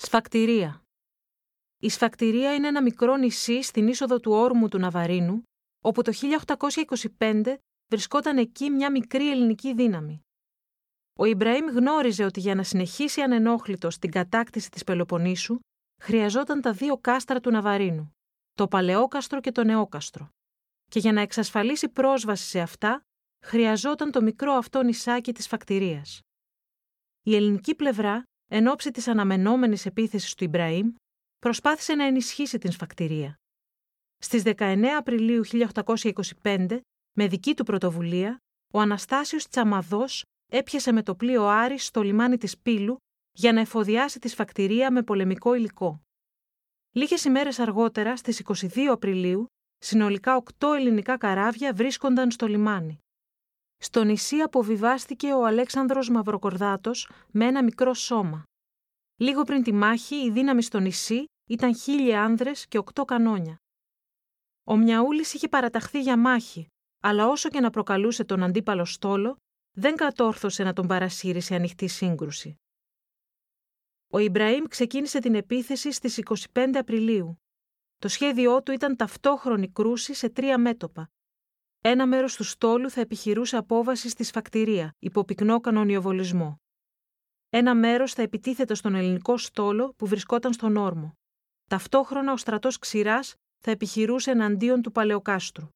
Σφακτηρία Η Σφακτηρία είναι ένα μικρό νησί στην είσοδο του όρμου του Ναβαρίνου, όπου το 1825 βρισκόταν εκεί μια μικρή ελληνική δύναμη. Ο Ιμπραήμ γνώριζε ότι για να συνεχίσει ανενόχλητος την κατάκτηση της Πελοποννήσου, χρειαζόταν τα δύο κάστρα του Ναβαρίνου, το Παλαιόκαστρο και το Νεόκαστρο. Και για να εξασφαλίσει πρόσβαση σε αυτά, χρειαζόταν το μικρό αυτό νησάκι της Φακτηρίας. Η ελληνική πλευρά εν ώψη της αναμενόμενης επίθεσης του Ιμπραήμ, προσπάθησε να ενισχύσει την σφακτηρία. Στις 19 Απριλίου 1825, με δική του πρωτοβουλία, ο Αναστάσιος Τσαμαδός έπιασε με το πλοίο Άρης στο λιμάνι της Πύλου για να εφοδιάσει τη σφακτηρία με πολεμικό υλικό. Λίγες ημέρες αργότερα, στις 22 Απριλίου, συνολικά οκτώ ελληνικά καράβια βρίσκονταν στο λιμάνι. Στο νησί αποβιβάστηκε ο Αλέξανδρος Μαυροκορδάτος με ένα μικρό σώμα. Λίγο πριν τη μάχη, η δύναμη στο νησί ήταν χίλιοι άνδρες και οκτώ κανόνια. Ο Μιαούλης είχε παραταχθεί για μάχη, αλλά όσο και να προκαλούσε τον αντίπαλο στόλο, δεν κατόρθωσε να τον παρασύρει σε ανοιχτή σύγκρουση. Ο Ιμπραήμ ξεκίνησε την επίθεση στις 25 Απριλίου. Το σχέδιό του ήταν ταυτόχρονη κρούση σε τρία μέτωπα, ένα μέρος του στόλου θα επιχειρούσε απόβαση στη σφακτηρία, υπό πυκνό κανονιοβολισμό. Ένα μέρος θα επιτίθεται στον ελληνικό στόλο που βρισκόταν στον όρμο. Ταυτόχρονα ο στρατός ξηράς θα επιχειρούσε εναντίον του Παλαιοκάστρου.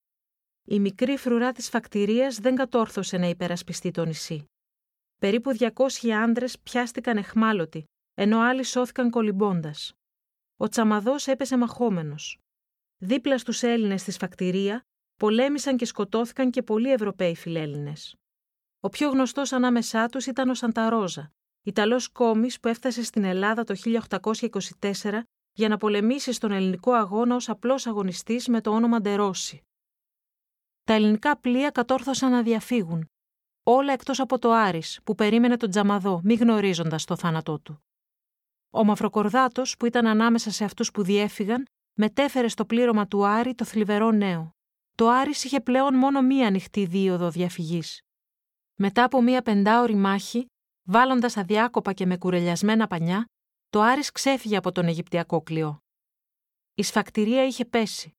Η μικρή φρουρά της φακτηρίας δεν κατόρθωσε να υπερασπιστεί το νησί. Περίπου 200 άντρε πιάστηκαν εχμάλωτοι, ενώ άλλοι σώθηκαν κολυμπώντας. Ο Τσαμαδός έπεσε μαχόμενος. Δίπλα στους Έλληνες στη σφακτηρία πολέμησαν και σκοτώθηκαν και πολλοί Ευρωπαίοι φιλέλληνες. Ο πιο γνωστός ανάμεσά τους ήταν ο Σανταρόζα, Ιταλός κόμη που έφτασε στην Ελλάδα το 1824 για να πολεμήσει στον ελληνικό αγώνα ως απλός αγωνιστής με το όνομα Ντερόση. Τα ελληνικά πλοία κατόρθωσαν να διαφύγουν, όλα εκτός από το Άρης που περίμενε τον Τζαμαδό, μη γνωρίζοντας το θάνατό του. Ο Μαυροκορδάτος, που ήταν ανάμεσα σε αυτούς που διέφυγαν, μετέφερε στο πλήρωμα του Άρη το θλιβερό νέο το Άρης είχε πλέον μόνο μία ανοιχτή δίωδο διαφυγής. Μετά από μία πεντάωρη μάχη, βάλλοντα αδιάκοπα και με κουρελιασμένα πανιά, το Άρης ξέφυγε από τον Αιγυπτιακό κλειό. Η σφακτηρία είχε πέσει.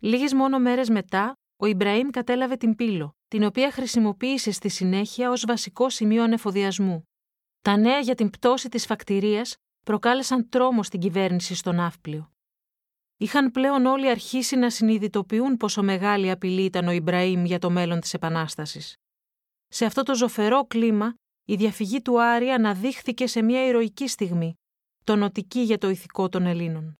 Λίγες μόνο μέρες μετά, ο Ιμπραήμ κατέλαβε την πύλο, την οποία χρησιμοποίησε στη συνέχεια ως βασικό σημείο ανεφοδιασμού. Τα νέα για την πτώση της φακτηρίας προκάλεσαν τρόμο στην κυβέρνηση στο Ναύπλιο. Είχαν πλέον όλοι αρχίσει να συνειδητοποιούν πόσο μεγάλη απειλή ήταν ο Ιμπραήμ για το μέλλον της Επανάστασης. Σε αυτό το ζωφερό κλίμα, η διαφυγή του Άρη αναδείχθηκε σε μια ηρωική στιγμή, τονοτική για το ηθικό των Ελλήνων.